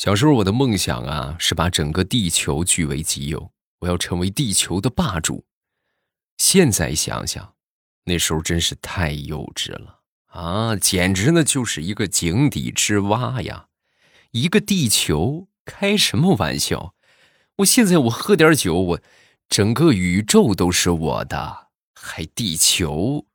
小时候我的梦想啊，是把整个地球据为己有，我要成为地球的霸主。现在想想，那时候真是太幼稚了啊，简直呢就是一个井底之蛙呀！一个地球，开什么玩笑？我现在我喝点酒，我整个宇宙都是我的，还地球？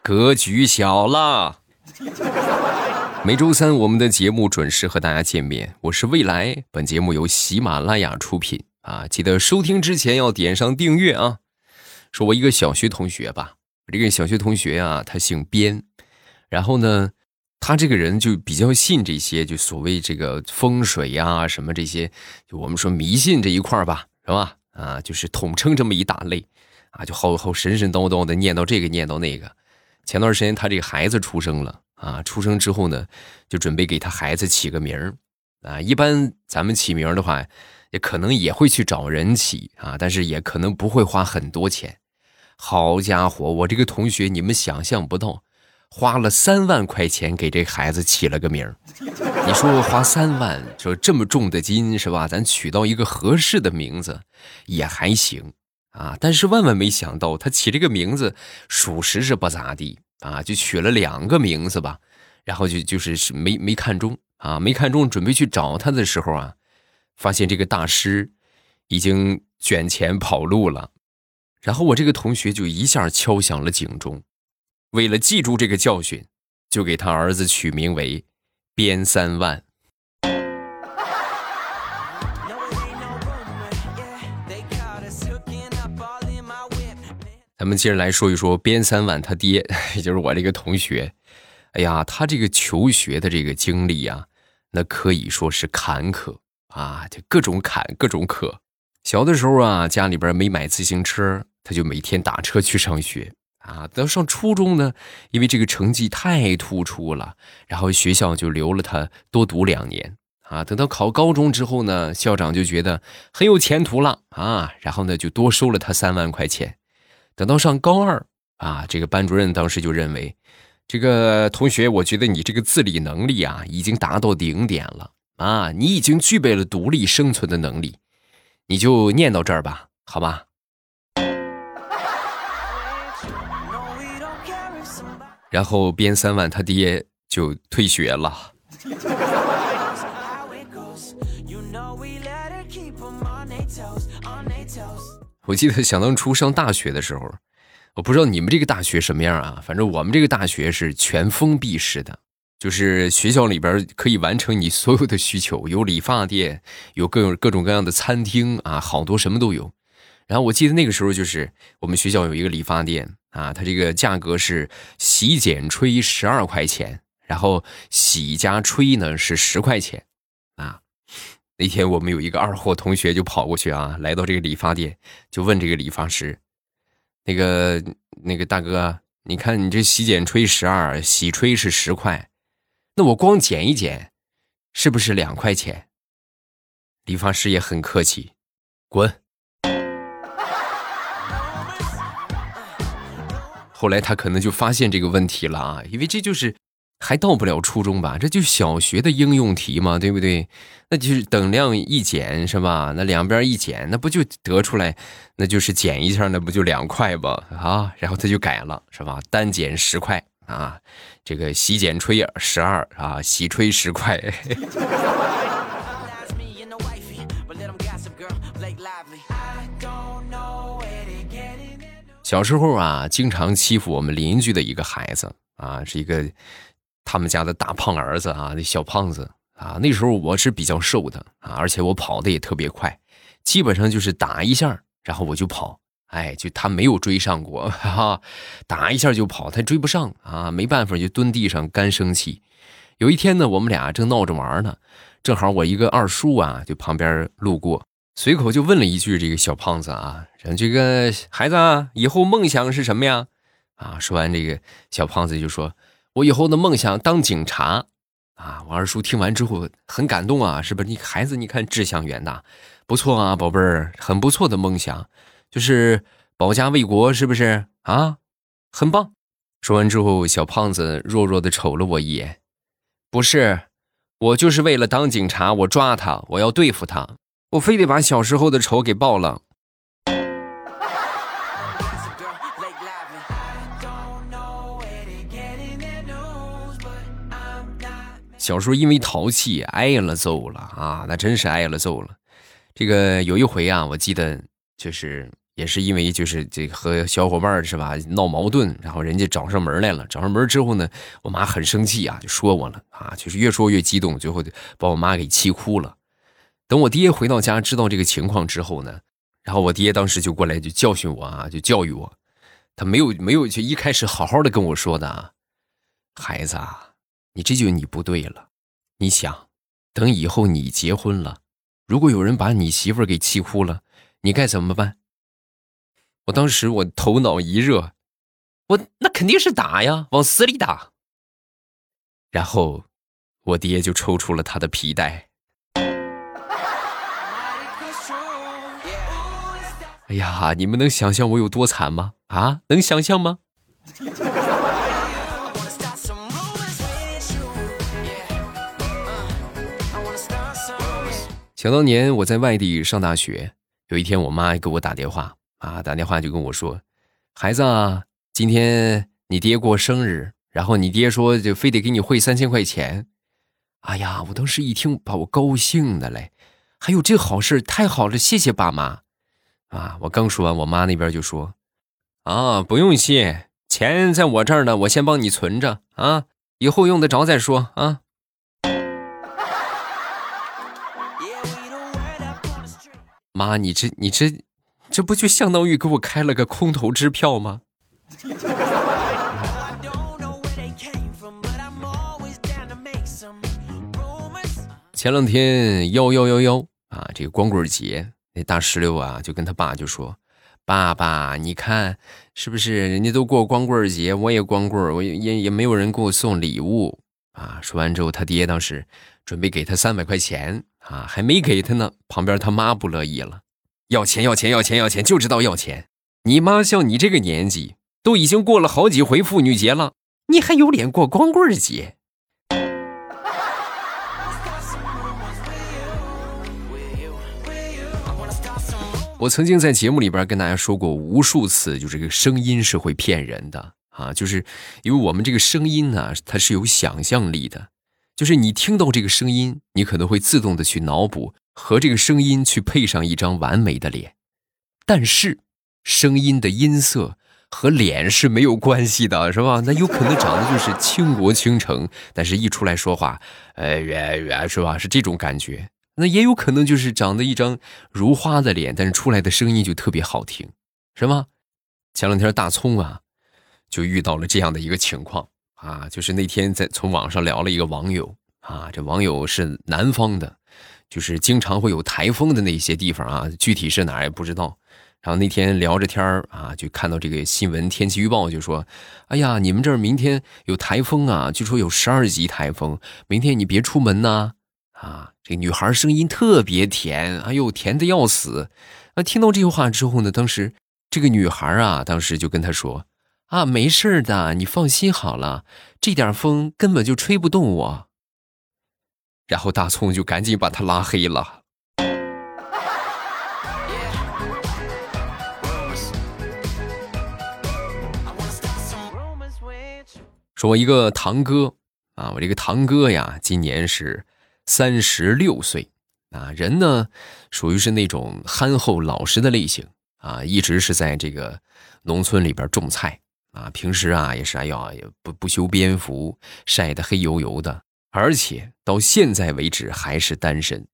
格局小了。每周三，我们的节目准时和大家见面。我是未来，本节目由喜马拉雅出品啊，记得收听之前要点上订阅啊。说我一个小学同学吧，这个小学同学啊，他姓边，然后呢，他这个人就比较信这些，就所谓这个风水呀什么这些，就我们说迷信这一块吧，是吧？啊，就是统称这么一大类啊，就好好神神叨叨的念叨这个念叨那个。前段时间他这个孩子出生了啊，出生之后呢，就准备给他孩子起个名儿啊。一般咱们起名的话，也可能也会去找人起啊，但是也可能不会花很多钱。好家伙，我这个同学你们想象不到，花了三万块钱给这孩子起了个名儿。你说我花三万，说这么重的金是吧？咱取到一个合适的名字也还行。啊！但是万万没想到，他起这个名字，属实是不咋地啊！就取了两个名字吧，然后就就是没没看中啊，没看中，准备去找他的时候啊，发现这个大师已经卷钱跑路了。然后我这个同学就一下敲响了警钟，为了记住这个教训，就给他儿子取名为边三万。咱们接着来说一说边三万他爹，也就是我这个同学。哎呀，他这个求学的这个经历啊，那可以说是坎坷啊，就各种坎，各种坷。小的时候啊，家里边没买自行车，他就每天打车去上学啊。等上初中呢，因为这个成绩太突出了，然后学校就留了他多读两年啊。等到考高中之后呢，校长就觉得很有前途了啊，然后呢就多收了他三万块钱。等到上高二啊，这个班主任当时就认为，这个同学，我觉得你这个自理能力啊，已经达到顶点了啊，你已经具备了独立生存的能力，你就念到这儿吧，好吧。然后边三万他爹就退学了。我记得想当初上大学的时候，我不知道你们这个大学什么样啊？反正我们这个大学是全封闭式的，就是学校里边可以完成你所有的需求，有理发店，有各种各种各样的餐厅啊，好多什么都有。然后我记得那个时候就是我们学校有一个理发店啊，它这个价格是洗剪吹十二块钱，然后洗加吹呢是十块钱。那天我们有一个二货同学就跑过去啊，来到这个理发店，就问这个理发师：“那个那个大哥，你看你这洗剪吹十二，洗吹是十块，那我光剪一剪，是不是两块钱？”理发师也很客气：“滚。”后来他可能就发现这个问题了啊，因为这就是。还到不了初中吧？这就小学的应用题嘛，对不对？那就是等量一减是吧？那两边一减，那不就得出来？那就是减一下，那不就两块吧？啊，然后他就改了是吧？单减十块啊，这个洗剪吹十二啊，洗吹十块。小时候啊，经常欺负我们邻居的一个孩子啊，是一个。他们家的大胖儿子啊，那小胖子啊，那时候我是比较瘦的啊，而且我跑的也特别快，基本上就是打一下，然后我就跑，哎，就他没有追上过，哈哈，打一下就跑，他追不上啊，没办法就蹲地上干生气。有一天呢，我们俩正闹着玩呢，正好我一个二叔啊，就旁边路过，随口就问了一句：“这个小胖子啊，这个孩子啊以后梦想是什么呀？”啊，说完这个小胖子就说。我以后的梦想当警察，啊！我二叔听完之后很感动啊，是不是？你孩子，你看志向远大，不错啊，宝贝儿，很不错的梦想，就是保家卫国，是不是啊？很棒。说完之后，小胖子弱弱的瞅了我一眼，不是，我就是为了当警察，我抓他，我要对付他，我非得把小时候的仇给报了。小时候因为淘气挨了揍了啊，那真是挨了揍了。这个有一回啊，我记得就是也是因为就是这和小伙伴是吧闹矛盾，然后人家找上门来了。找上门之后呢，我妈很生气啊，就说我了啊，就是越说越激动，最后就把我妈给气哭了。等我爹回到家知道这个情况之后呢，然后我爹当时就过来就教训我啊，就教育我，他没有没有就一开始好好的跟我说的啊，孩子啊。你这就你不对了，你想，等以后你结婚了，如果有人把你媳妇儿给气哭了，你该怎么办？我当时我头脑一热，我那肯定是打呀，往死里打。然后，我爹就抽出了他的皮带。哎呀，你们能想象我有多惨吗？啊，能想象吗？想当年我在外地上大学，有一天我妈给我打电话啊，打电话就跟我说：“孩子啊，今天你爹过生日，然后你爹说就非得给你汇三千块钱。”哎呀，我当时一听把我高兴的嘞，还有这好事，太好了，谢谢爸妈啊！我刚说完，我妈那边就说：“啊，不用谢，钱在我这儿呢，我先帮你存着啊，以后用得着再说啊。”妈，你这你这，这不就相当于给我开了个空头支票吗？前两天幺幺幺幺啊，这个光棍节，那大石榴啊，就跟他爸就说：“爸爸，你看是不是人家都过光棍节，我也光棍，我也也没有人给我送礼物啊。”说完之后，他爹当时准备给他三百块钱。啊，还没给他呢，旁边他妈不乐意了，要钱要钱要钱要钱，就知道要钱。你妈像你这个年纪，都已经过了好几回妇女节了，你还有脸过光棍节？我曾经在节目里边跟大家说过无数次，就这个声音是会骗人的啊，就是因为我们这个声音呢，它是有想象力的。就是你听到这个声音，你可能会自动的去脑补和这个声音去配上一张完美的脸，但是声音的音色和脸是没有关系的，是吧？那有可能长得就是倾国倾城，但是一出来说话，呃，圆圆是吧？是这种感觉。那也有可能就是长得一张如花的脸，但是出来的声音就特别好听，是吗？前两天大葱啊，就遇到了这样的一个情况。啊，就是那天在从网上聊了一个网友啊，这网友是南方的，就是经常会有台风的那些地方啊，具体是哪也不知道。然后那天聊着天啊，就看到这个新闻天气预报，就说：“哎呀，你们这儿明天有台风啊，据说有十二级台风，明天你别出门呐。”啊，这女孩声音特别甜，哎呦，甜的要死。啊，听到这句话之后呢，当时这个女孩啊，当时就跟他说。啊，没事的，你放心好了，这点风根本就吹不动我。然后大葱就赶紧把他拉黑了。说一个堂哥啊，我这个堂哥呀，今年是三十六岁啊，人呢属于是那种憨厚老实的类型啊，一直是在这个农村里边种菜。啊，平时啊也是哎呀，也不不修边幅，晒得黑油油的，而且到现在为止还是单身。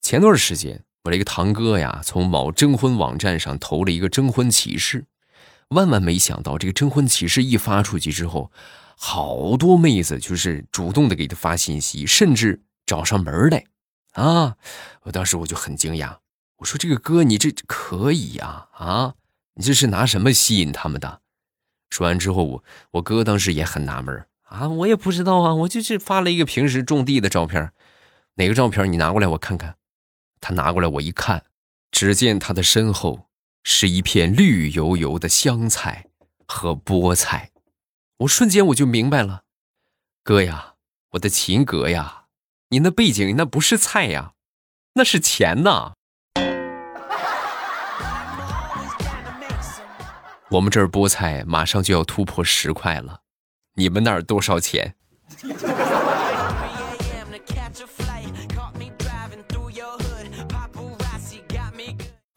前段时间，我这个堂哥呀，从某征婚网站上投了一个征婚启事，万万没想到，这个征婚启事一发出去之后，好多妹子就是主动的给他发信息，甚至找上门来。啊，我当时我就很惊讶，我说这个哥你这可以呀，啊，你这是拿什么吸引他们的？说完之后，我我哥当时也很纳闷啊，我也不知道啊，我就是发了一个平时种地的照片，哪个照片你拿过来我看看。他拿过来我一看，只见他的身后是一片绿油油的香菜和菠菜，我瞬间我就明白了，哥呀，我的秦哥呀，你那背景那不是菜呀，那是钱呐。我们这儿菠菜马上就要突破十块了，你们那儿多少钱？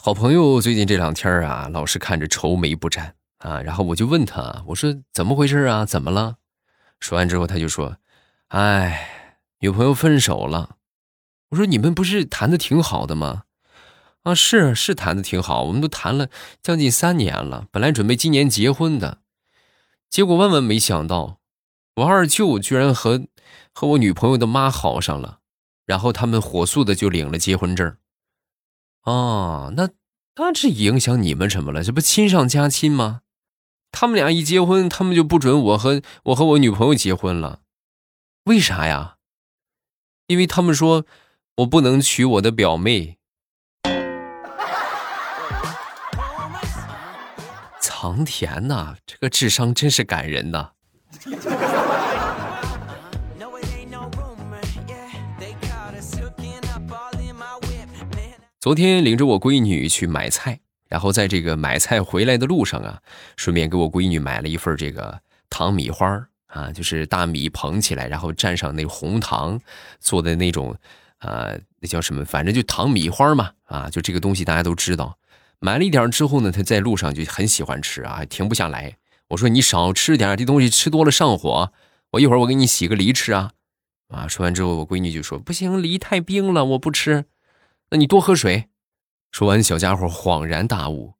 好朋友最近这两天啊，老是看着愁眉不展啊，然后我就问他，我说怎么回事啊？怎么了？说完之后他就说：“哎，女朋友分手了。”我说：“你们不是谈的挺好的吗？”啊，是是谈的挺好，我们都谈了将近三年了，本来准备今年结婚的，结果万万没想到，我二舅居然和和我女朋友的妈好上了，然后他们火速的就领了结婚证。哦，那那这影响你们什么了？这不亲上加亲吗？他们俩一结婚，他们就不准我和我和我女朋友结婚了，为啥呀？因为他们说我不能娶我的表妹。唐田呐，这个智商真是感人呐！昨天领着我闺女去买菜，然后在这个买菜回来的路上啊，顺便给我闺女买了一份这个糖米花啊，就是大米捧起来，然后蘸上那红糖做的那种，呃，那叫什么？反正就糖米花嘛，啊，就这个东西大家都知道。买了一点之后呢，他在路上就很喜欢吃啊，停不下来。我说你少吃点，这东西吃多了上火。我一会儿我给你洗个梨吃啊。啊，说完之后，我闺女就说不行，梨太冰了，我不吃。那你多喝水。说完，小家伙恍然大悟：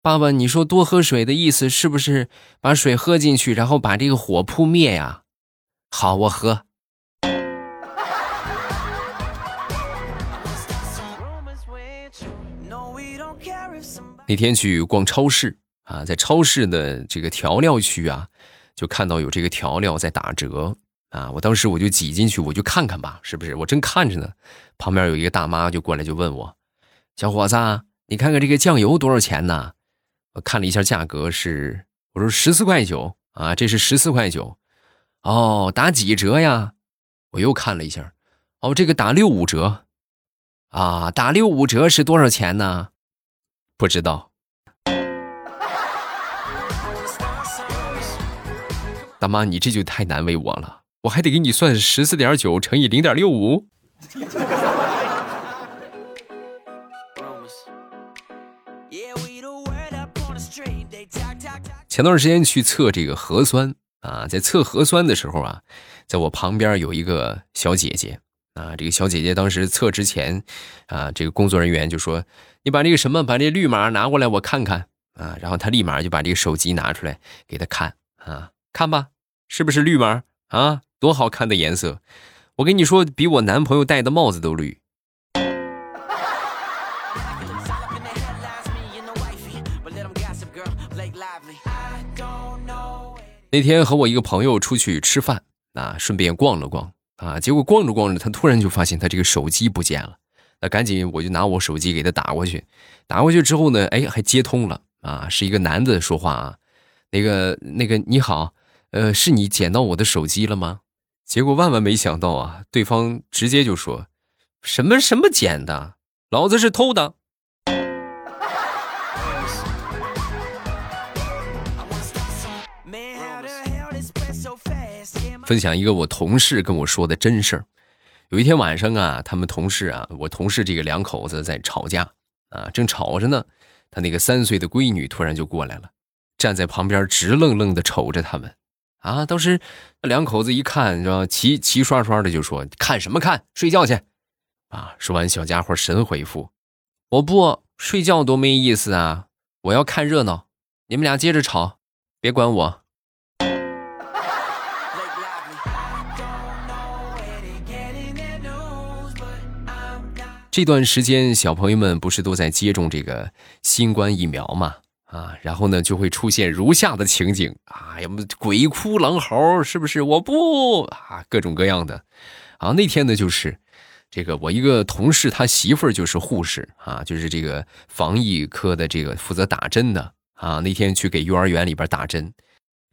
爸爸，你说多喝水的意思是不是把水喝进去，然后把这个火扑灭呀？好，我喝。那天去逛超市啊，在超市的这个调料区啊，就看到有这个调料在打折啊。我当时我就挤进去，我就看看吧，是不是？我正看着呢，旁边有一个大妈就过来就问我：“小伙子，你看看这个酱油多少钱呢？”我看了一下价格是，我说十四块九啊，这是十四块九。哦，打几折呀？我又看了一下，哦，这个打六五折啊，打六五折是多少钱呢？不知道，大妈，你这就太难为我了，我还得给你算十四点九乘以零点六五。前段时间去测这个核酸啊，在测核酸的时候啊，在我旁边有一个小姐姐。啊，这个小姐姐当时测之前，啊，这个工作人员就说：“你把这个什么，把这绿码拿过来，我看看。”啊，然后她立马就把这个手机拿出来给她看，啊，看吧，是不是绿码？啊，多好看的颜色！我跟你说，比我男朋友戴的帽子都绿。那天和我一个朋友出去吃饭，啊，顺便逛了逛。啊！结果逛着逛着，他突然就发现他这个手机不见了。那赶紧我就拿我手机给他打过去，打过去之后呢，哎，还接通了啊！是一个男的说话啊，那个那个你好，呃，是你捡到我的手机了吗？结果万万没想到啊，对方直接就说：“什么什么捡的，老子是偷的。”分享一个我同事跟我说的真事儿。有一天晚上啊，他们同事啊，我同事这个两口子在吵架啊，正吵着呢，他那个三岁的闺女突然就过来了，站在旁边直愣愣的瞅着他们。啊，当时那两口子一看，是吧？齐齐刷刷的就说：“看什么看？睡觉去！”啊，说完，小家伙神回复：“我不睡觉多没意思啊，我要看热闹。你们俩接着吵，别管我。”这段时间，小朋友们不是都在接种这个新冠疫苗嘛？啊，然后呢，就会出现如下的情景啊，要么鬼哭狼嚎，是不是？我不啊，各种各样的。啊，那天呢，就是这个我一个同事，他媳妇儿就是护士啊，就是这个防疫科的这个负责打针的啊。那天去给幼儿园里边打针，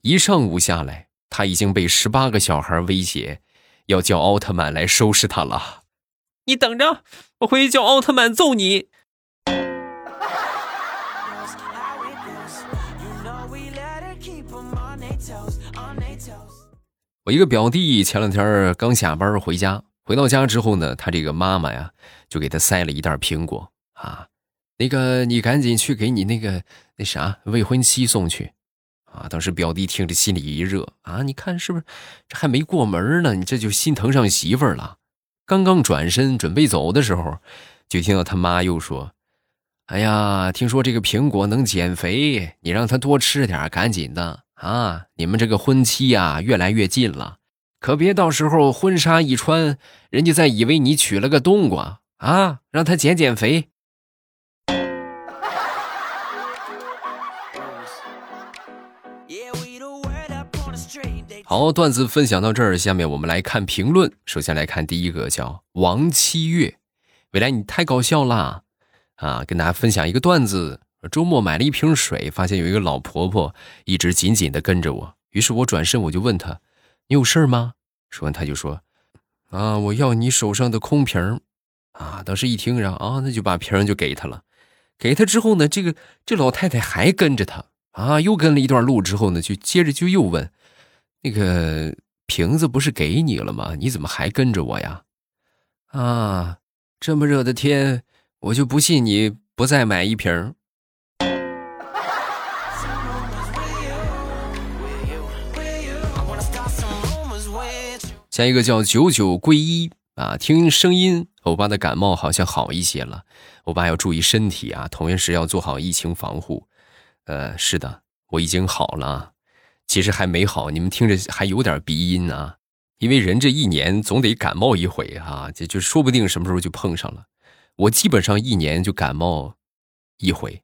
一上午下来，他已经被十八个小孩威胁，要叫奥特曼来收拾他了。你等着，我回去叫奥特曼揍你。我一个表弟前两天刚下班回家，回到家之后呢，他这个妈妈呀就给他塞了一袋苹果啊，那个你赶紧去给你那个那啥未婚妻送去啊。当时表弟听着心里一热啊，你看是不是这还没过门呢，你这就心疼上媳妇儿了。刚刚转身准备走的时候，就听到他妈又说：“哎呀，听说这个苹果能减肥，你让他多吃点，赶紧的。”啊！你们这个婚期呀，越来越近了，可别到时候婚纱一穿，人家再以为你娶了个冬瓜啊！让他减减肥。好，段子分享到这儿，下面我们来看评论。首先来看第一个，叫王七月，未来你太搞笑啦！啊，跟大家分享一个段子。周末买了一瓶水，发现有一个老婆婆一直紧紧的跟着我。于是我转身我就问她：“你有事吗？”说完她就说：“啊，我要你手上的空瓶啊，当时一听，然后啊，那就把瓶就给她了。给她之后呢，这个这老太太还跟着她啊，又跟了一段路之后呢，就接着就又问：“那个瓶子不是给你了吗？你怎么还跟着我呀？”啊，这么热的天，我就不信你不再买一瓶。下一个叫九九归一啊，听声音，欧巴的感冒好像好一些了。欧巴要注意身体啊，同样是要做好疫情防护。呃，是的，我已经好了，其实还没好，你们听着还有点鼻音啊。因为人这一年总得感冒一回啊，这就说不定什么时候就碰上了。我基本上一年就感冒一回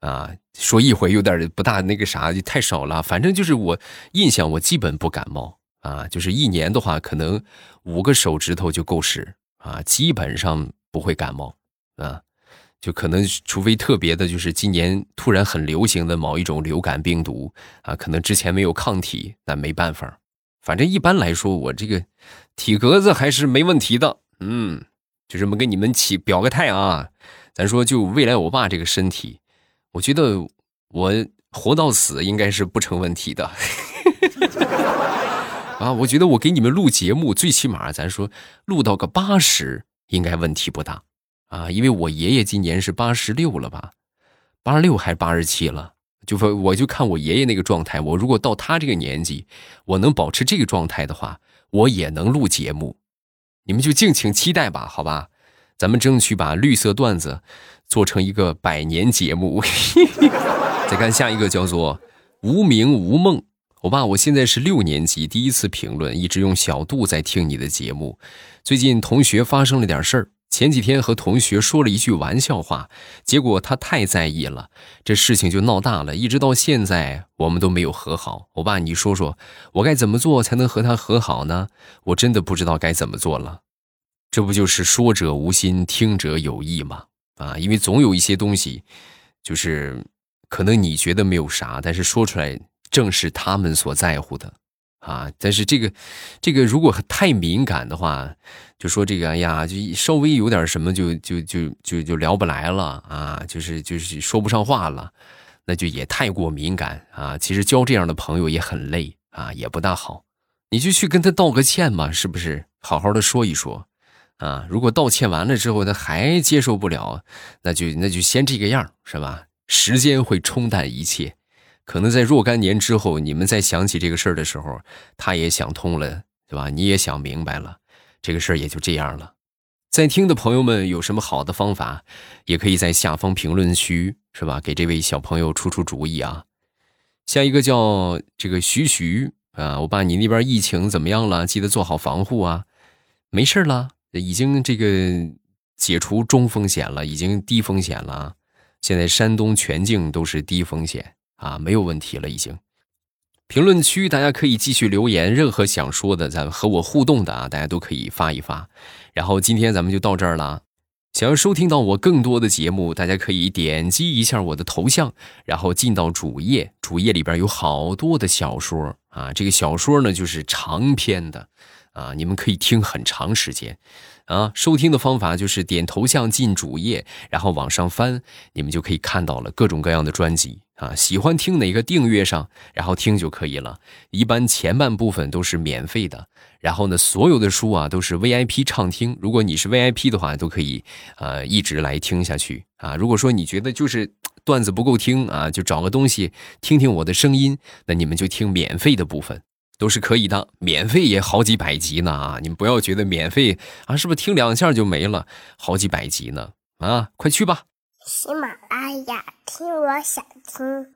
啊，说一回有点不大那个啥，就太少了。反正就是我印象，我基本不感冒。啊，就是一年的话，可能五个手指头就够使啊，基本上不会感冒啊，就可能除非特别的，就是今年突然很流行的某一种流感病毒啊，可能之前没有抗体，那没办法。反正一般来说，我这个体格子还是没问题的。嗯，就这么跟你们起表个态啊，咱说就未来我爸这个身体，我觉得我活到死应该是不成问题的。啊，我觉得我给你们录节目，最起码咱说录到个八十，应该问题不大啊。因为我爷爷今年是八十六了吧，八十六还是八十七了？就说我就看我爷爷那个状态，我如果到他这个年纪，我能保持这个状态的话，我也能录节目。你们就敬请期待吧，好吧？咱们争取把绿色段子做成一个百年节目。再看下一个，叫做无名无梦。我爸，我现在是六年级，第一次评论，一直用小度在听你的节目。最近同学发生了点事儿，前几天和同学说了一句玩笑话，结果他太在意了，这事情就闹大了，一直到现在我们都没有和好。我爸，你说说我该怎么做才能和他和好呢？我真的不知道该怎么做了。这不就是说者无心，听者有意吗？啊，因为总有一些东西，就是可能你觉得没有啥，但是说出来。正是他们所在乎的，啊！但是这个，这个如果太敏感的话，就说这个，哎呀，就稍微有点什么，就就就就就聊不来了啊！就是就是说不上话了，那就也太过敏感啊！其实交这样的朋友也很累啊，也不大好。你就去跟他道个歉嘛，是不是？好好的说一说啊！如果道歉完了之后他还接受不了，那就那就先这个样，是吧？时间会冲淡一切。可能在若干年之后，你们再想起这个事儿的时候，他也想通了，对吧？你也想明白了，这个事儿也就这样了。在听的朋友们有什么好的方法，也可以在下方评论区，是吧？给这位小朋友出出主意啊。下一个叫这个徐徐啊，我爸，你那边疫情怎么样了？记得做好防护啊。没事了，已经这个解除中风险了，已经低风险了。现在山东全境都是低风险。啊，没有问题了，已经。评论区大家可以继续留言，任何想说的，咱和我互动的啊，大家都可以发一发。然后今天咱们就到这儿了。想要收听到我更多的节目，大家可以点击一下我的头像，然后进到主页。主页里边有好多的小说啊，这个小说呢就是长篇的，啊，你们可以听很长时间。啊，收听的方法就是点头像进主页，然后往上翻，你们就可以看到了各种各样的专辑啊。喜欢听哪个订阅上，然后听就可以了。一般前半部分都是免费的，然后呢，所有的书啊都是 VIP 畅听。如果你是 VIP 的话，都可以呃一直来听下去啊。如果说你觉得就是段子不够听啊，就找个东西听听我的声音，那你们就听免费的部分。都是可以的，免费也好几百集呢啊！你们不要觉得免费啊，是不是听两下就没了？好几百集呢啊！快去吧！喜马拉雅听，我想听。